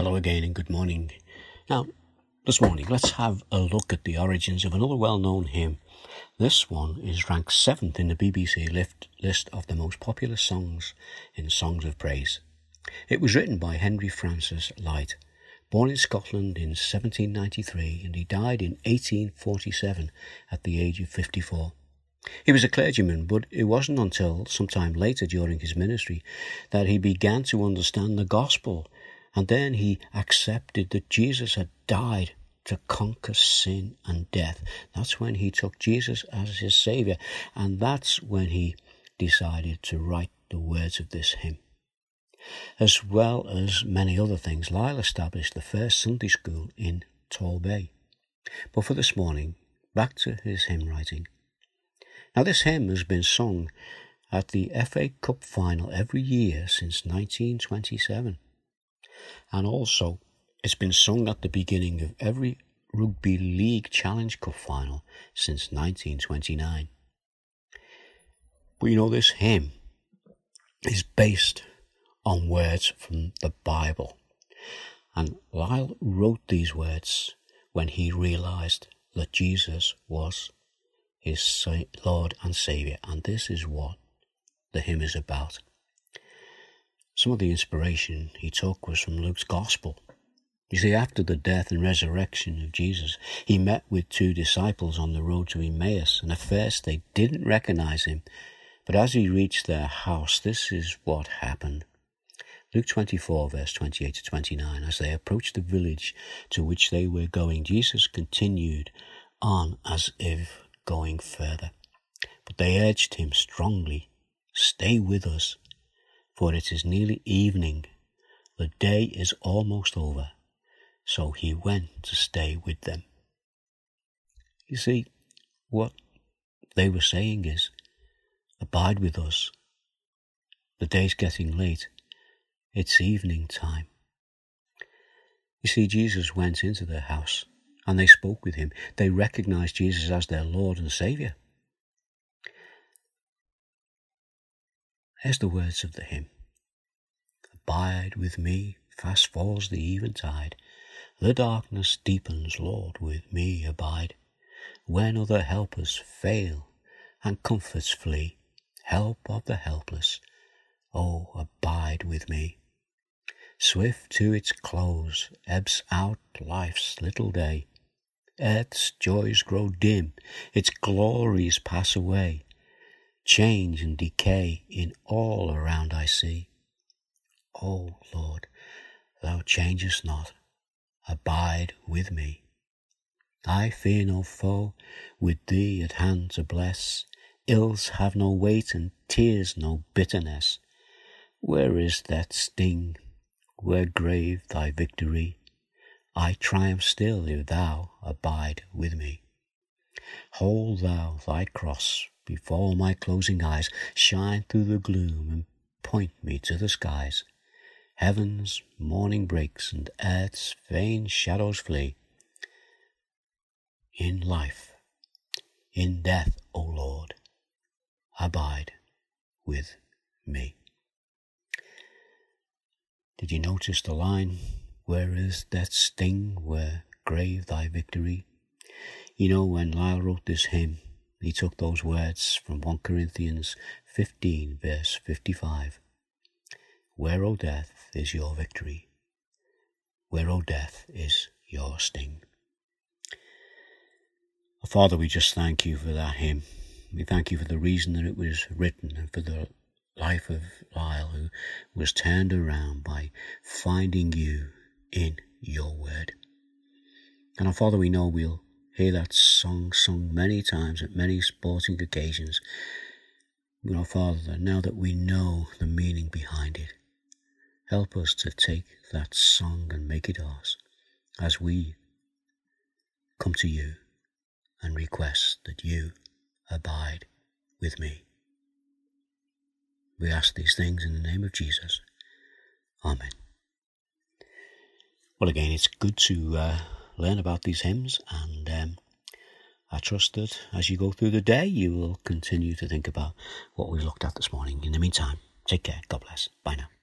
Hello again and good morning. Now, this morning, let's have a look at the origins of another well known hymn. This one is ranked seventh in the BBC list of the most popular songs in Songs of Praise. It was written by Henry Francis Lyte, born in Scotland in 1793, and he died in 1847 at the age of 54. He was a clergyman, but it wasn't until some time later during his ministry that he began to understand the gospel and then he accepted that Jesus had died to conquer sin and death. That's when he took Jesus as his Savior. And that's when he decided to write the words of this hymn. As well as many other things, Lyle established the first Sunday school in Torbay. But for this morning, back to his hymn writing. Now, this hymn has been sung at the FA Cup final every year since 1927 and also it's been sung at the beginning of every Rugby League Challenge Cup final since 1929. But you know, this hymn is based on words from the Bible. And Lyle wrote these words when he realized that Jesus was his Lord and Savior. And this is what the hymn is about. Some of the inspiration he took was from Luke's Gospel. You see, after the death and resurrection of Jesus, he met with two disciples on the road to Emmaus, and at first they didn't recognize him. But as he reached their house, this is what happened. Luke 24, verse 28 to 29. As they approached the village to which they were going, Jesus continued on as if going further. But they urged him strongly, Stay with us for it is nearly evening. The day is almost over. So he went to stay with them. You see, what they were saying is, Abide with us. The day's getting late. It's evening time. You see, Jesus went into their house and they spoke with him. They recognized Jesus as their Lord and Saviour. Here's the words of the hymn Abide with me, fast falls the eventide. The darkness deepens, Lord, with me abide. When other helpers fail and comforts flee, help of the helpless, oh, abide with me. Swift to its close ebbs out life's little day. Earth's joys grow dim, its glories pass away change and decay in all around I see. O Lord, thou changest not, abide with me. I fear no foe, with thee at hand to bless. Ills have no weight and tears no bitterness. Where is that sting? Where grave thy victory? I triumph still if thou abide with me. Hold thou thy cross before my closing eyes, shine through the gloom and point me to the skies. Heaven's morning breaks and earth's vain shadows flee. In life, in death, O Lord, abide with me. Did you notice the line, Where is that sting where grave thy victory? You know, when Lyle wrote this hymn, he took those words from 1 Corinthians 15, verse 55. Where, O death, is your victory? Where, O death, is your sting? Father, we just thank you for that hymn. We thank you for the reason that it was written and for the life of Lyle who was turned around by finding you in your word. And our Father, we know we'll hear that song sung many times at many sporting occasions. But our Father, now that we know the meaning behind it, help us to take that song and make it ours as we come to you and request that you abide with me. We ask these things in the name of Jesus. Amen. Well, again, it's good to uh, learn about these hymns, and um, I trust that as you go through the day, you will continue to think about what we've looked at this morning. In the meantime, take care. God bless. Bye now.